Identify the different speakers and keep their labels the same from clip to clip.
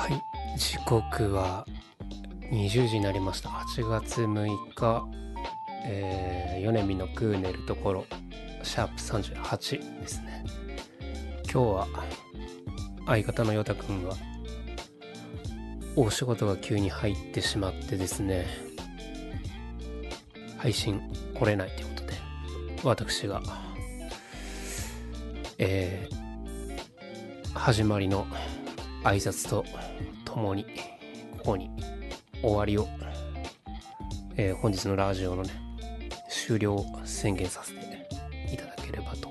Speaker 1: はい。時刻は20時になりました。8月6日、えー、米見のクーネルところ。シャープ38ですね。今日は相方のヨタくんがお仕事が急に入ってしまってですね。配信来れないということで私がえー、始まりの挨拶とともにここに終わりを、えー、本日のラジオのね終了を宣言させていただければと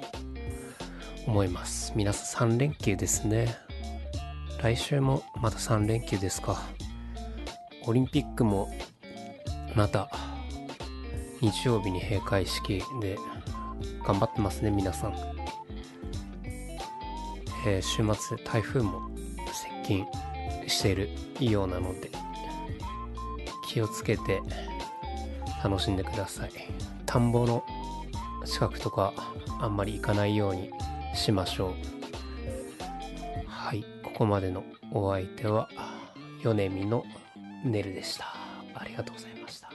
Speaker 1: 思います。皆さん3連休ですね。来週もまた3連休ですか。オリンピックもまた日曜日に閉会式で頑張ってますね皆さん、えー、週末台風も近してるようなので気をつけて楽しんでください。田んぼの近くとかあんまり行かないようにしましょう。はい。ここまでのお相手は米見のねるでした。ありがとうございました。